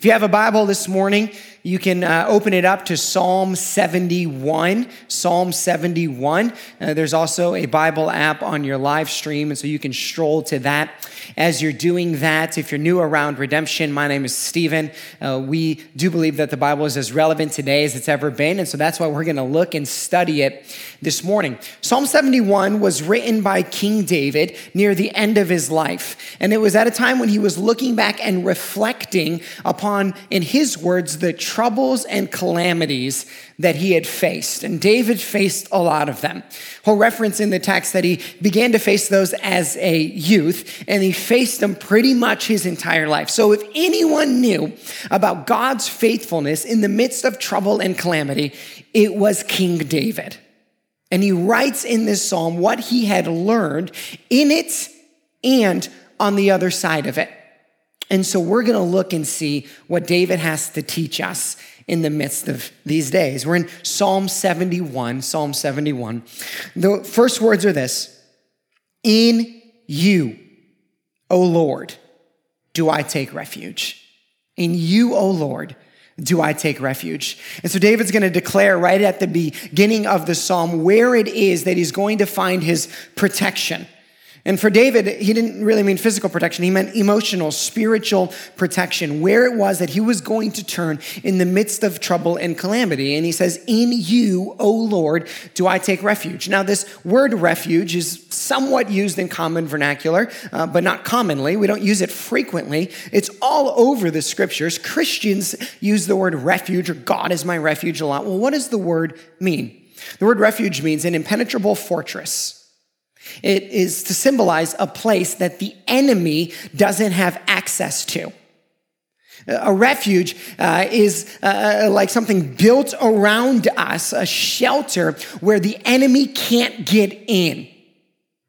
If you have a Bible this morning, you can uh, open it up to Psalm 71. Psalm 71. Uh, there's also a Bible app on your live stream, and so you can stroll to that. As you're doing that, if you're new around redemption, my name is Stephen. Uh, we do believe that the Bible is as relevant today as it's ever been, and so that's why we're going to look and study it this morning. Psalm 71 was written by King David near the end of his life, and it was at a time when he was looking back and reflecting upon, in his words, the troubles and calamities that he had faced. And David faced a lot of them. He'll reference in the text that he began to face those as a youth, and he faced them pretty much his entire life. So if anyone knew about God's faithfulness in the midst of trouble and calamity, it was King David. And he writes in this psalm what he had learned in it and on the other side of it. And so we're going to look and see what David has to teach us in the midst of these days. We're in Psalm 71, Psalm 71. The first words are this In you, O Lord, do I take refuge. In you, O Lord, do I take refuge? And so David's going to declare right at the beginning of the psalm where it is that he's going to find his protection. And for David, he didn't really mean physical protection. He meant emotional, spiritual protection, where it was that he was going to turn in the midst of trouble and calamity. And he says, In you, O Lord, do I take refuge. Now, this word refuge is somewhat used in common vernacular, uh, but not commonly. We don't use it frequently. It's all over the scriptures. Christians use the word refuge or God is my refuge a lot. Well, what does the word mean? The word refuge means an impenetrable fortress it is to symbolize a place that the enemy doesn't have access to. A refuge uh, is uh, like something built around us, a shelter where the enemy can't get in.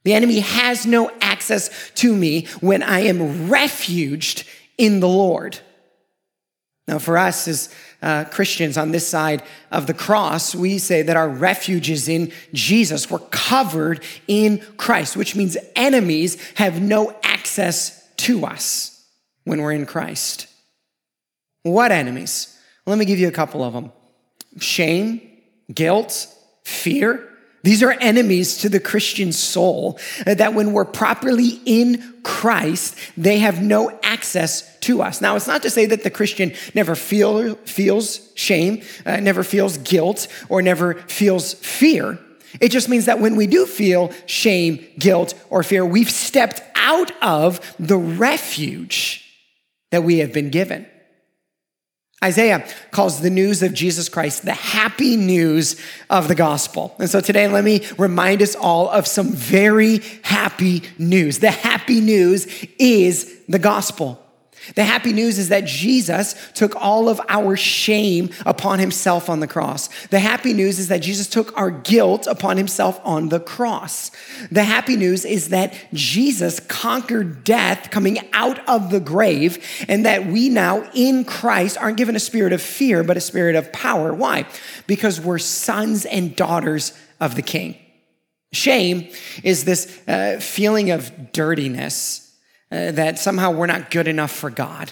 The enemy has no access to me when I am refuged in the Lord. Now, for us as uh, Christians on this side of the cross, we say that our refuge is in Jesus. We're covered in Christ, which means enemies have no access to us when we're in Christ. What enemies? Let me give you a couple of them shame, guilt, fear. These are enemies to the Christian soul uh, that when we're properly in Christ, they have no access to us. Now, it's not to say that the Christian never feel, feels shame, uh, never feels guilt, or never feels fear. It just means that when we do feel shame, guilt, or fear, we've stepped out of the refuge that we have been given. Isaiah calls the news of Jesus Christ the happy news of the gospel. And so today, let me remind us all of some very happy news. The happy news is the gospel. The happy news is that Jesus took all of our shame upon himself on the cross. The happy news is that Jesus took our guilt upon himself on the cross. The happy news is that Jesus conquered death coming out of the grave, and that we now in Christ aren't given a spirit of fear, but a spirit of power. Why? Because we're sons and daughters of the King. Shame is this uh, feeling of dirtiness uh, that somehow we're not good enough for God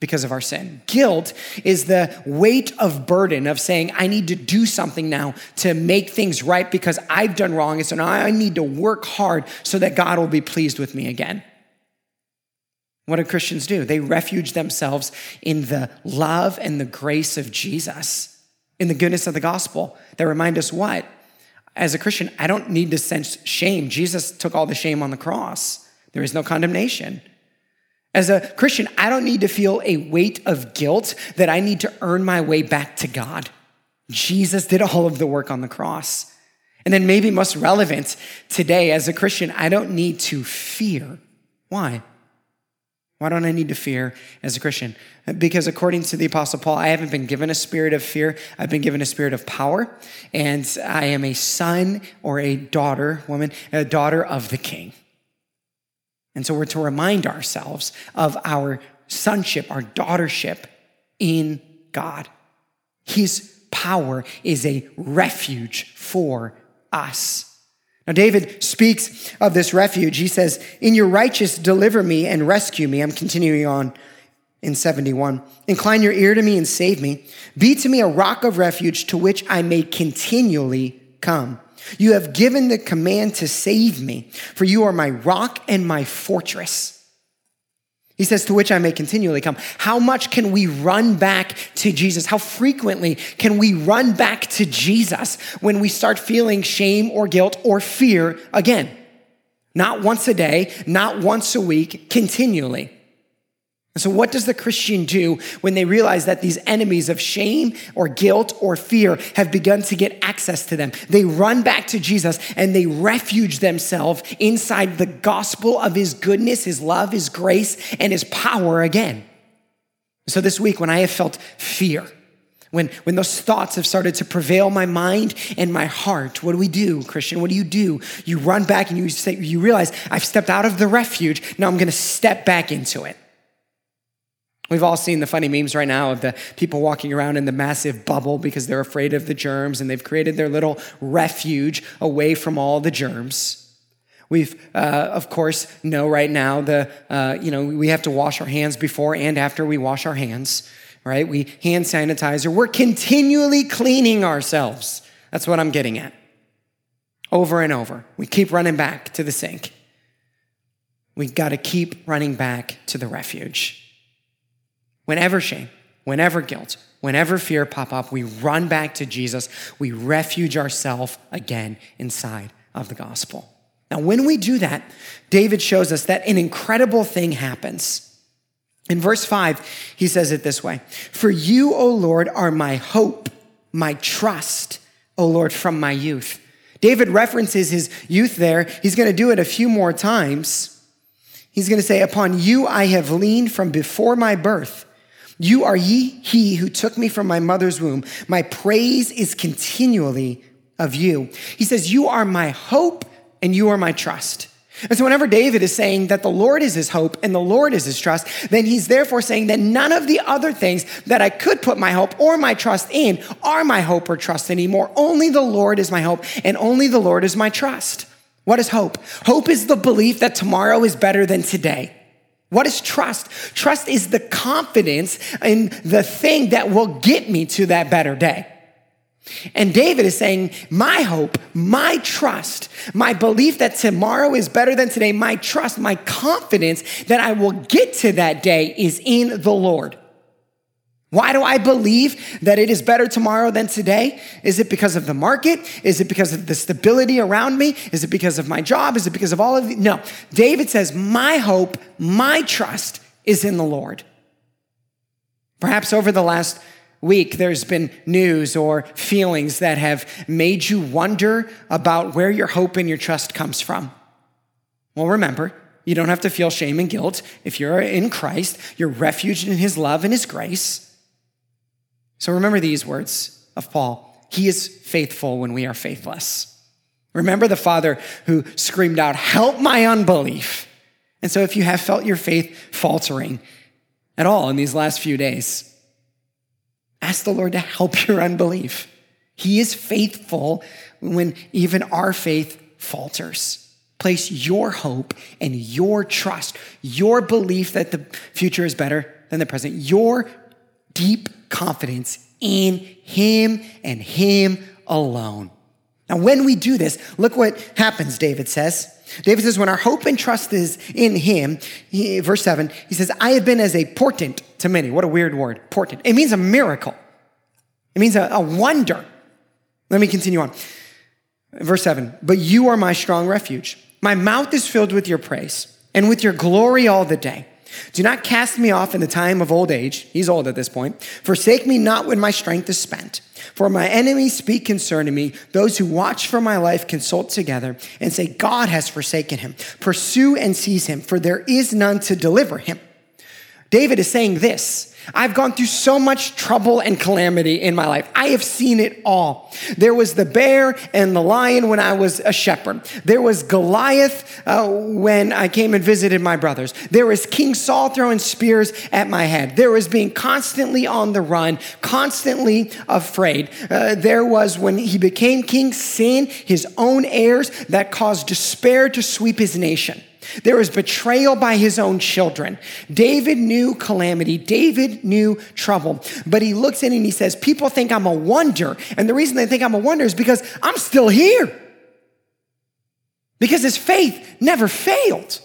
because of our sin. Guilt is the weight of burden of saying, I need to do something now to make things right because I've done wrong. And so now I need to work hard so that God will be pleased with me again. What do Christians do? They refuge themselves in the love and the grace of Jesus, in the goodness of the gospel. They remind us what? As a Christian, I don't need to sense shame. Jesus took all the shame on the cross. There is no condemnation. As a Christian, I don't need to feel a weight of guilt that I need to earn my way back to God. Jesus did all of the work on the cross. And then, maybe most relevant today, as a Christian, I don't need to fear. Why? Why don't I need to fear as a Christian? Because according to the Apostle Paul, I haven't been given a spirit of fear. I've been given a spirit of power. And I am a son or a daughter, woman, a daughter of the King. And so we're to remind ourselves of our sonship, our daughtership in God. His power is a refuge for us. Now, David speaks of this refuge. He says, In your righteous, deliver me and rescue me. I'm continuing on. in 71. Incline your ear to me and save me. Be to me a rock of refuge to which I may continually come. You have given the command to save me, for you are my rock and my fortress. He says, to which I may continually come. How much can we run back to Jesus? How frequently can we run back to Jesus when we start feeling shame or guilt or fear again? Not once a day, not once a week, continually. So, what does the Christian do when they realize that these enemies of shame or guilt or fear have begun to get access to them? They run back to Jesus and they refuge themselves inside the gospel of his goodness, his love, his grace, and his power again. So, this week, when I have felt fear, when, when those thoughts have started to prevail my mind and my heart, what do we do, Christian? What do you do? You run back and you say, you realize I've stepped out of the refuge. Now I'm going to step back into it. We've all seen the funny memes right now of the people walking around in the massive bubble because they're afraid of the germs and they've created their little refuge away from all the germs. We've, uh, of course, know right now the, uh, you know, we have to wash our hands before and after we wash our hands, right? We hand sanitizer. We're continually cleaning ourselves. That's what I'm getting at. Over and over. We keep running back to the sink. We've got to keep running back to the refuge. Whenever shame, whenever guilt, whenever fear pop up, we run back to Jesus. We refuge ourselves again inside of the gospel. Now, when we do that, David shows us that an incredible thing happens. In verse 5, he says it this way For you, O Lord, are my hope, my trust, O Lord, from my youth. David references his youth there. He's going to do it a few more times. He's going to say, Upon you I have leaned from before my birth. You are ye, he who took me from my mother's womb. My praise is continually of you. He says, You are my hope and you are my trust. And so, whenever David is saying that the Lord is his hope and the Lord is his trust, then he's therefore saying that none of the other things that I could put my hope or my trust in are my hope or trust anymore. Only the Lord is my hope and only the Lord is my trust. What is hope? Hope is the belief that tomorrow is better than today. What is trust? Trust is the confidence in the thing that will get me to that better day. And David is saying, My hope, my trust, my belief that tomorrow is better than today, my trust, my confidence that I will get to that day is in the Lord. Why do I believe that it is better tomorrow than today? Is it because of the market? Is it because of the stability around me? Is it because of my job? Is it because of all of it? No. David says, My hope, my trust is in the Lord. Perhaps over the last week, there's been news or feelings that have made you wonder about where your hope and your trust comes from. Well, remember, you don't have to feel shame and guilt. If you're in Christ, you're refuge in his love and his grace. So remember these words of Paul He is faithful when we are faithless. Remember the father who screamed out, Help my unbelief. And so if you have felt your faith faltering at all in these last few days, ask the Lord to help your unbelief. He is faithful when even our faith falters. Place your hope and your trust, your belief that the future is better than the present, your deep confidence in Him and Him alone. Now, when we do this, look what happens, David says. David says, when our hope and trust is in him, he, verse 7, he says, I have been as a portent to many. What a weird word, portent. It means a miracle, it means a, a wonder. Let me continue on. Verse 7, but you are my strong refuge. My mouth is filled with your praise and with your glory all the day. Do not cast me off in the time of old age. He's old at this point. Forsake me not when my strength is spent. For my enemies speak concerning me. Those who watch for my life consult together and say, God has forsaken him. Pursue and seize him, for there is none to deliver him. David is saying this I've gone through so much trouble and calamity in my life. I have seen it all. There was the bear and the lion when I was a shepherd. There was Goliath uh, when I came and visited my brothers. There was King Saul throwing spears at my head. There was being constantly on the run, constantly afraid. Uh, there was when he became king, sin, his own heirs that caused despair to sweep his nation. There was betrayal by his own children. David knew calamity. David knew trouble. But he looks in and he says, People think I'm a wonder. And the reason they think I'm a wonder is because I'm still here. Because his faith never failed.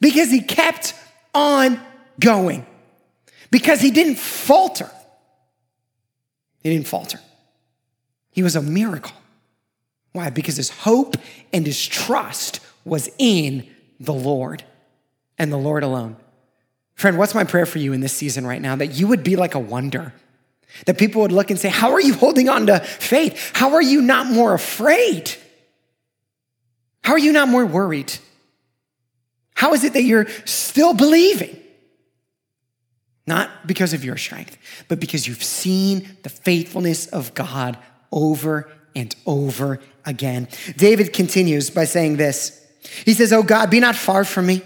Because he kept on going. Because he didn't falter. He didn't falter. He was a miracle. Why? Because his hope and his trust was in the Lord and the Lord alone. Friend, what's my prayer for you in this season right now? That you would be like a wonder. That people would look and say, How are you holding on to faith? How are you not more afraid? How are you not more worried? How is it that you're still believing? Not because of your strength, but because you've seen the faithfulness of God over and over again. David continues by saying this He says, Oh God, be not far from me.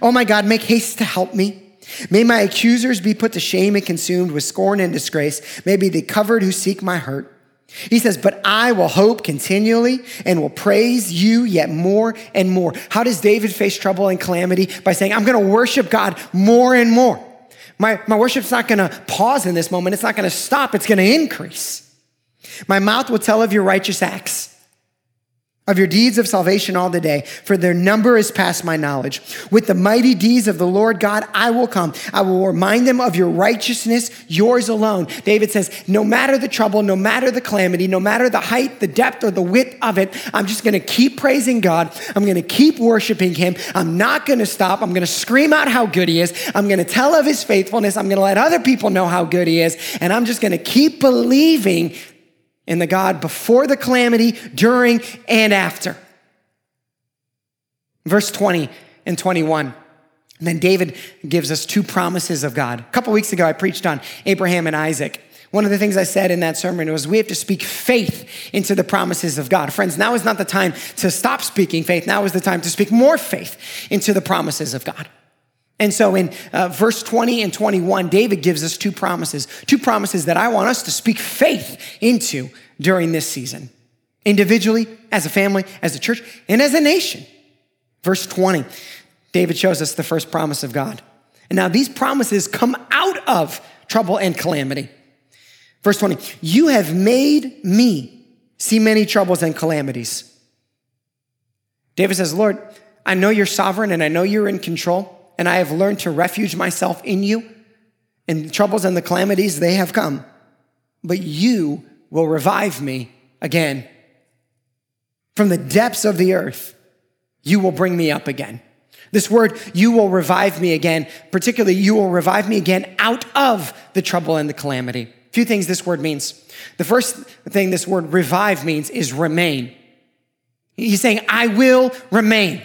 Oh my God, make haste to help me. May my accusers be put to shame and consumed with scorn and disgrace. May be the covered who seek my hurt. He says, But I will hope continually and will praise you yet more and more. How does David face trouble and calamity? By saying, I'm going to worship God more and more. My, my worship's not gonna pause in this moment. It's not gonna stop. It's gonna increase. My mouth will tell of your righteous acts of your deeds of salvation all the day, for their number is past my knowledge. With the mighty deeds of the Lord God, I will come. I will remind them of your righteousness, yours alone. David says, no matter the trouble, no matter the calamity, no matter the height, the depth, or the width of it, I'm just gonna keep praising God. I'm gonna keep worshiping Him. I'm not gonna stop. I'm gonna scream out how good He is. I'm gonna tell of His faithfulness. I'm gonna let other people know how good He is. And I'm just gonna keep believing in the God before the calamity, during, and after. Verse 20 and 21. And then David gives us two promises of God. A couple weeks ago, I preached on Abraham and Isaac. One of the things I said in that sermon was we have to speak faith into the promises of God. Friends, now is not the time to stop speaking faith. Now is the time to speak more faith into the promises of God. And so in uh, verse 20 and 21, David gives us two promises, two promises that I want us to speak faith into during this season, individually, as a family, as a church, and as a nation. Verse 20, David shows us the first promise of God. And now these promises come out of trouble and calamity. Verse 20, you have made me see many troubles and calamities. David says, Lord, I know you're sovereign and I know you're in control and I have learned to refuge myself in you. And the troubles and the calamities, they have come. But you will revive me again. From the depths of the earth, you will bring me up again. This word, you will revive me again, particularly, you will revive me again out of the trouble and the calamity. A few things this word means. The first thing this word revive means is remain. He's saying, I will remain.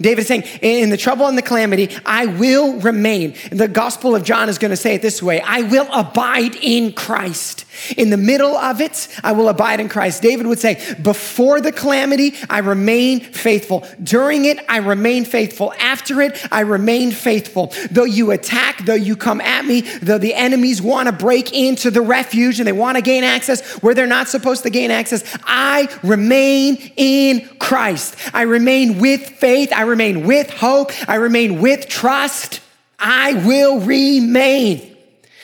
David is saying, in the trouble and the calamity, I will remain. The Gospel of John is going to say it this way I will abide in Christ. In the middle of it, I will abide in Christ. David would say, Before the calamity, I remain faithful. During it, I remain faithful. After it, I remain faithful. Though you attack, though you come at me, though the enemies want to break into the refuge and they want to gain access where they're not supposed to gain access, I remain in Christ. I remain with faith. I remain with hope. I remain with trust. I will remain.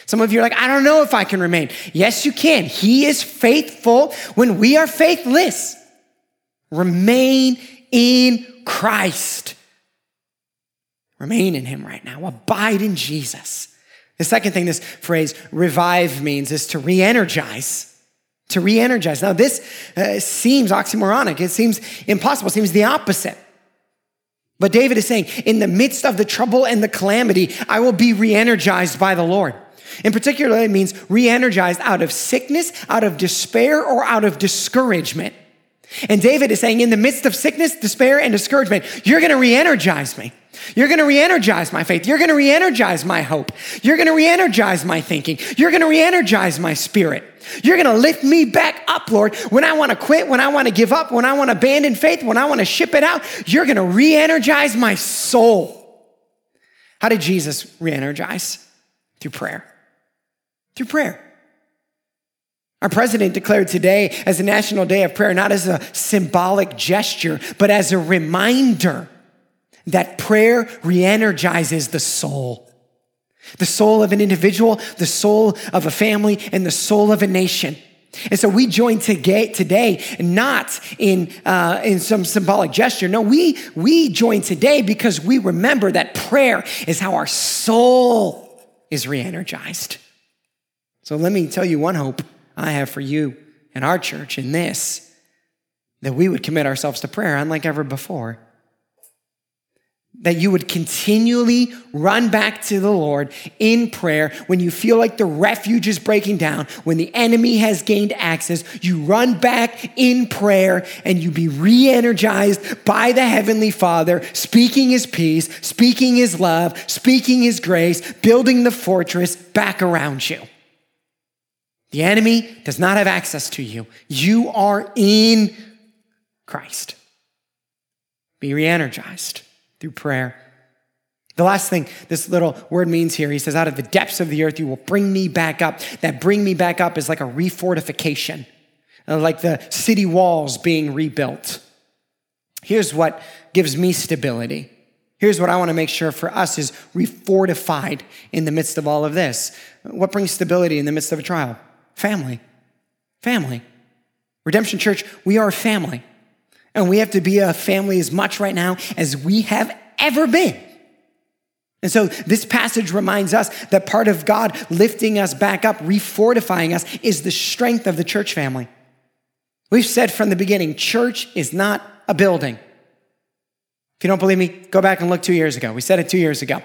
Some of you are like, I don't know if I can remain. Yes, you can. He is faithful when we are faithless. Remain in Christ. Remain in Him right now. Abide in Jesus. The second thing this phrase revive means is to re energize. To re energize. Now, this uh, seems oxymoronic. It seems impossible. It seems the opposite. But David is saying, in the midst of the trouble and the calamity, I will be re energized by the Lord. In particular, it means re energized out of sickness, out of despair, or out of discouragement. And David is saying, in the midst of sickness, despair, and discouragement, you're going to re energize me. You're going to re energize my faith. You're going to re energize my hope. You're going to re energize my thinking. You're going to re energize my spirit. You're going to lift me back up, Lord. When I want to quit, when I want to give up, when I want to abandon faith, when I want to ship it out, you're going to re energize my soul. How did Jesus re energize? Through prayer through prayer. Our president declared today as a national day of prayer, not as a symbolic gesture, but as a reminder that prayer re energizes the soul. The soul of an individual, the soul of a family, and the soul of a nation. And so we join today, not in, uh, in some symbolic gesture. No, we, we join today because we remember that prayer is how our soul is re energized. So let me tell you one hope I have for you and our church in this that we would commit ourselves to prayer unlike ever before that you would continually run back to the Lord in prayer when you feel like the refuge is breaking down, when the enemy has gained access, you run back in prayer and you be re energized by the Heavenly Father, speaking His peace, speaking His love, speaking His grace, building the fortress back around you. The enemy does not have access to you. You are in Christ. Be re energized through prayer. The last thing this little word means here, he says, out of the depths of the earth, you will bring me back up. That bring me back up is like a refortification, uh, like the city walls being rebuilt. Here's what gives me stability. Here's what I want to make sure for us is refortified in the midst of all of this. What brings stability in the midst of a trial? Family. Family. Redemption Church, we are family. And we have to be a family as much right now as we have ever been. And so this passage reminds us that part of God lifting us back up, refortifying us, is the strength of the church family. We've said from the beginning, church is not a building. If you don't believe me, go back and look two years ago. We said it two years ago.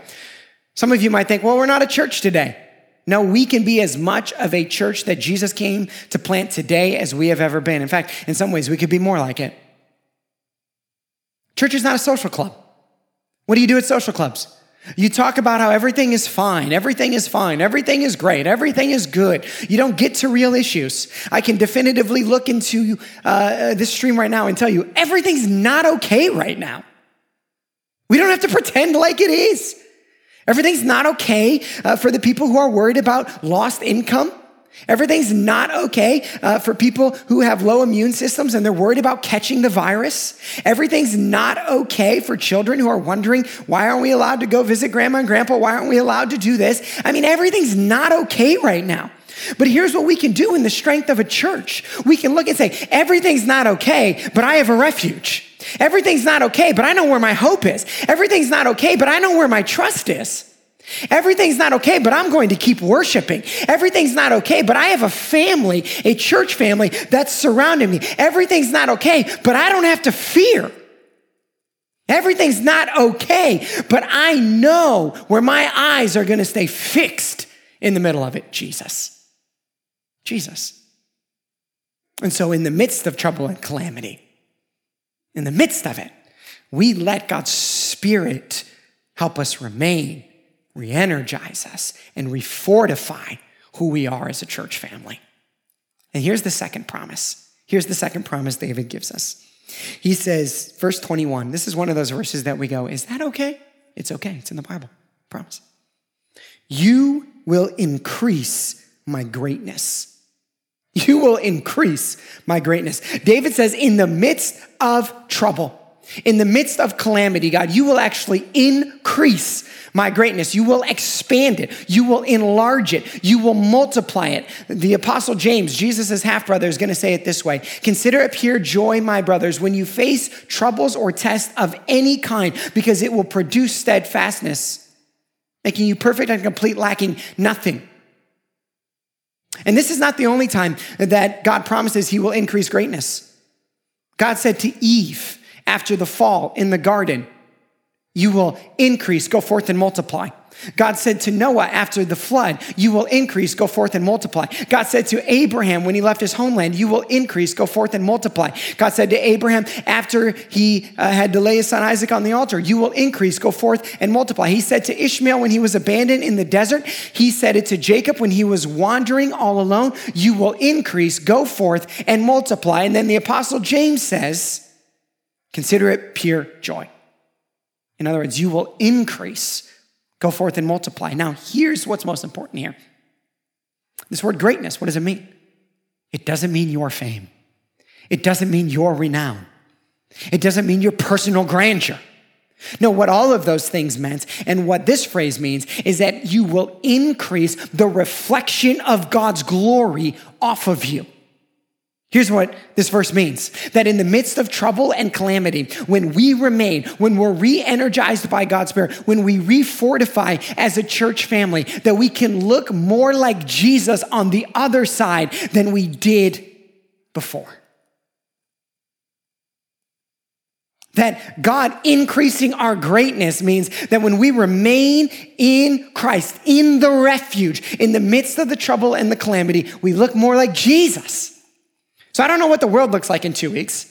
Some of you might think, well, we're not a church today. No, we can be as much of a church that Jesus came to plant today as we have ever been. In fact, in some ways, we could be more like it. Church is not a social club. What do you do at social clubs? You talk about how everything is fine, everything is fine, everything is great, everything is good. You don't get to real issues. I can definitively look into uh, this stream right now and tell you everything's not okay right now. We don't have to pretend like it is. Everything's not okay uh, for the people who are worried about lost income. Everything's not okay uh, for people who have low immune systems and they're worried about catching the virus. Everything's not okay for children who are wondering, why aren't we allowed to go visit grandma and grandpa? Why aren't we allowed to do this? I mean, everything's not okay right now. But here's what we can do in the strength of a church. We can look and say, everything's not okay, but I have a refuge. Everything's not okay, but I know where my hope is. Everything's not okay, but I know where my trust is. Everything's not okay, but I'm going to keep worshiping. Everything's not okay, but I have a family, a church family that's surrounding me. Everything's not okay, but I don't have to fear. Everything's not okay, but I know where my eyes are going to stay fixed in the middle of it Jesus. Jesus. And so, in the midst of trouble and calamity, in the midst of it, we let God's Spirit help us remain re energize us, and refortify who we are as a church family. And here's the second promise. Here's the second promise David gives us. He says, verse 21, this is one of those verses that we go, Is that okay? It's okay. It's in the Bible. Promise. You will increase my greatness. You will increase my greatness. David says, in the midst of trouble, in the midst of calamity, God, you will actually increase my greatness. You will expand it. You will enlarge it. You will multiply it. The Apostle James, Jesus' half brother, is going to say it this way Consider it pure joy, my brothers, when you face troubles or tests of any kind, because it will produce steadfastness, making you perfect and complete, lacking nothing. And this is not the only time that God promises he will increase greatness. God said to Eve after the fall in the garden, you will increase, go forth and multiply. God said to Noah after the flood, You will increase, go forth and multiply. God said to Abraham when he left his homeland, You will increase, go forth and multiply. God said to Abraham after he uh, had to lay his son Isaac on the altar, You will increase, go forth and multiply. He said to Ishmael when he was abandoned in the desert, He said it to Jacob when he was wandering all alone, You will increase, go forth and multiply. And then the apostle James says, Consider it pure joy. In other words, you will increase, go forth and multiply. Now, here's what's most important here this word greatness, what does it mean? It doesn't mean your fame, it doesn't mean your renown, it doesn't mean your personal grandeur. No, what all of those things meant, and what this phrase means, is that you will increase the reflection of God's glory off of you. Here's what this verse means that in the midst of trouble and calamity, when we remain, when we're re energized by God's Spirit, when we refortify as a church family, that we can look more like Jesus on the other side than we did before. That God increasing our greatness means that when we remain in Christ, in the refuge, in the midst of the trouble and the calamity, we look more like Jesus. So I don't know what the world looks like in two weeks,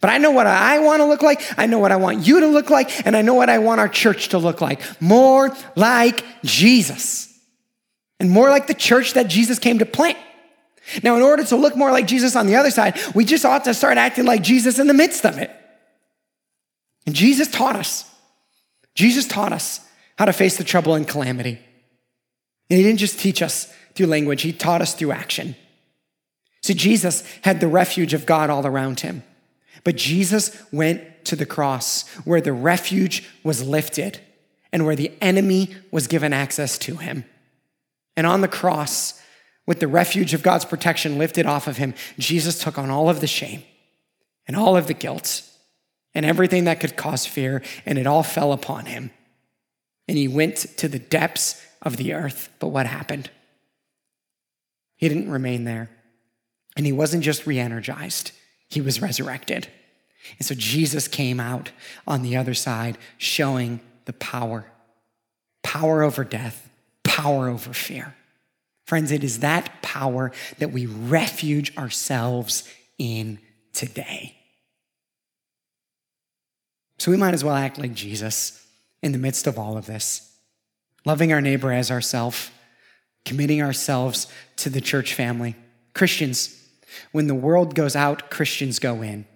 but I know what I want to look like. I know what I want you to look like, and I know what I want our church to look like. More like Jesus, and more like the church that Jesus came to plant. Now, in order to look more like Jesus on the other side, we just ought to start acting like Jesus in the midst of it. And Jesus taught us. Jesus taught us how to face the trouble and calamity. And he didn't just teach us through language, he taught us through action. See, Jesus had the refuge of God all around him. But Jesus went to the cross where the refuge was lifted and where the enemy was given access to him. And on the cross, with the refuge of God's protection lifted off of him, Jesus took on all of the shame and all of the guilt and everything that could cause fear, and it all fell upon him. And he went to the depths of the earth. But what happened? He didn't remain there. And he wasn't just re energized, he was resurrected. And so Jesus came out on the other side showing the power power over death, power over fear. Friends, it is that power that we refuge ourselves in today. So we might as well act like Jesus in the midst of all of this, loving our neighbor as ourselves, committing ourselves to the church family. Christians, when the world goes out, Christians go in.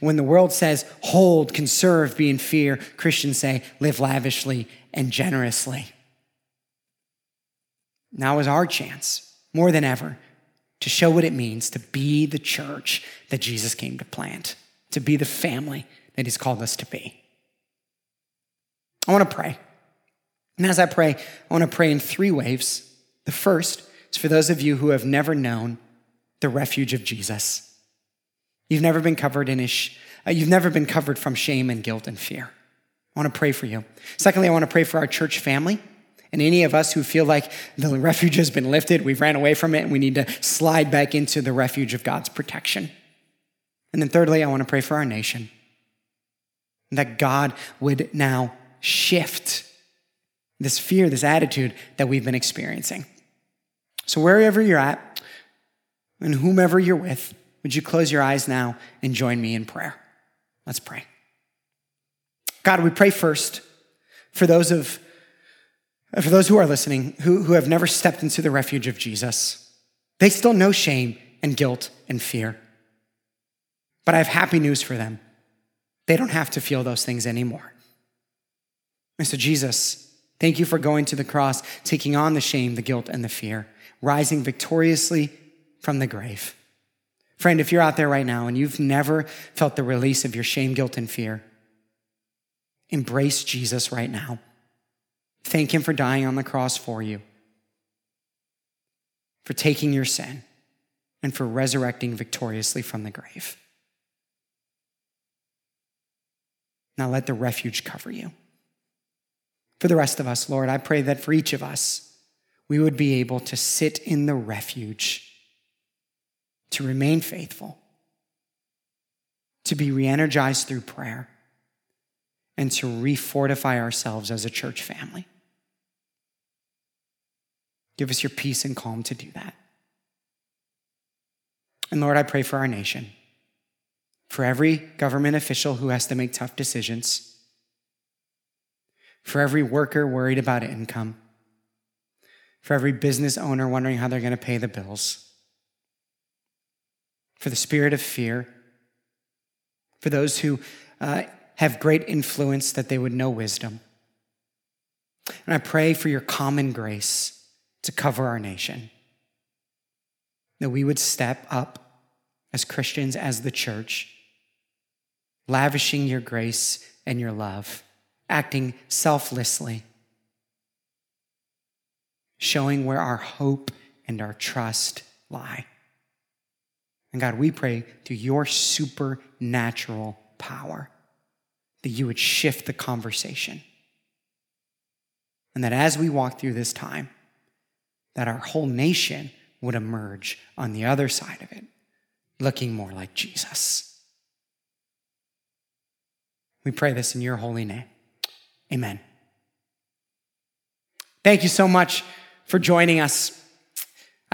When the world says, hold, conserve, be in fear, Christians say, live lavishly and generously. Now is our chance, more than ever, to show what it means to be the church that Jesus came to plant, to be the family that he's called us to be. I want to pray. And as I pray, I want to pray in three waves. The first is for those of you who have never known the refuge of Jesus. You've never been covered in his, uh, you've never been covered from shame and guilt and fear. I want to pray for you. Secondly, I want to pray for our church family and any of us who feel like the refuge has been lifted, we've ran away from it, and we need to slide back into the refuge of God's protection. And then thirdly, I want to pray for our nation that God would now shift this fear, this attitude that we've been experiencing. So, wherever you're at, and whomever you're with, would you close your eyes now and join me in prayer? Let's pray. God, we pray first for those of for those who are listening who, who have never stepped into the refuge of Jesus. They still know shame and guilt and fear. But I have happy news for them. They don't have to feel those things anymore. And so, Jesus, thank you for going to the cross, taking on the shame, the guilt, and the fear, rising victoriously from the grave. Friend, if you're out there right now and you've never felt the release of your shame, guilt, and fear, embrace Jesus right now. Thank Him for dying on the cross for you, for taking your sin, and for resurrecting victoriously from the grave. Now let the refuge cover you. For the rest of us, Lord, I pray that for each of us, we would be able to sit in the refuge to remain faithful, to be re energized through prayer, and to refortify ourselves as a church family. Give us your peace and calm to do that. And Lord, I pray for our nation, for every government official who has to make tough decisions, for every worker worried about income, for every business owner wondering how they're going to pay the bills for the spirit of fear, for those who uh, have great influence, that they would know wisdom. And I pray for your common grace to cover our nation, that we would step up as Christians, as the church, lavishing your grace and your love, acting selflessly, showing where our hope and our trust lie. And God, we pray through your supernatural power that you would shift the conversation. And that as we walk through this time, that our whole nation would emerge on the other side of it, looking more like Jesus. We pray this in your holy name. Amen. Thank you so much for joining us.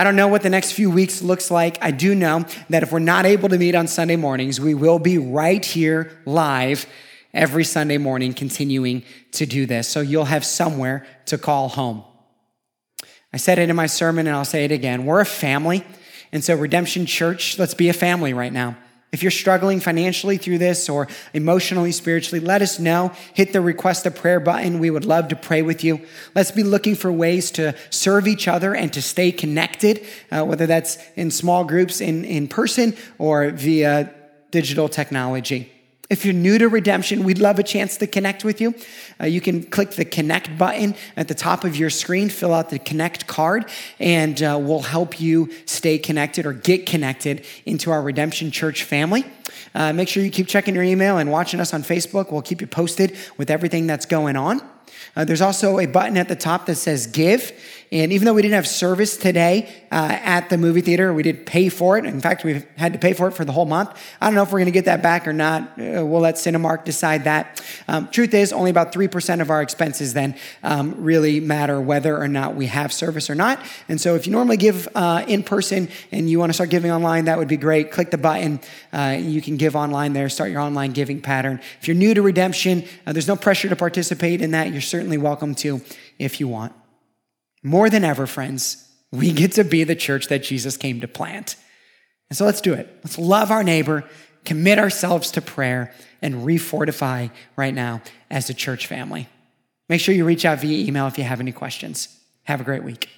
I don't know what the next few weeks looks like. I do know that if we're not able to meet on Sunday mornings, we will be right here live every Sunday morning continuing to do this. So you'll have somewhere to call home. I said it in my sermon and I'll say it again. We're a family. And so Redemption Church, let's be a family right now. If you're struggling financially through this or emotionally, spiritually, let us know. Hit the request a prayer button. We would love to pray with you. Let's be looking for ways to serve each other and to stay connected, uh, whether that's in small groups in, in person or via digital technology. If you're new to redemption, we'd love a chance to connect with you. Uh, you can click the connect button at the top of your screen, fill out the connect card, and uh, we'll help you stay connected or get connected into our Redemption Church family. Uh, make sure you keep checking your email and watching us on Facebook. We'll keep you posted with everything that's going on. Uh, there's also a button at the top that says give. And even though we didn't have service today uh, at the movie theater, we did pay for it. In fact, we've had to pay for it for the whole month. I don't know if we're going to get that back or not. Uh, we'll let Cinemark decide that. Um, truth is, only about 3% of our expenses then um, really matter whether or not we have service or not. And so if you normally give uh, in person and you want to start giving online, that would be great. Click the button. Uh, you can give online there, start your online giving pattern. If you're new to redemption, uh, there's no pressure to participate in that. You're certainly welcome to if you want. More than ever, friends, we get to be the church that Jesus came to plant. And so let's do it. Let's love our neighbor, commit ourselves to prayer, and refortify right now as a church family. Make sure you reach out via email if you have any questions. Have a great week.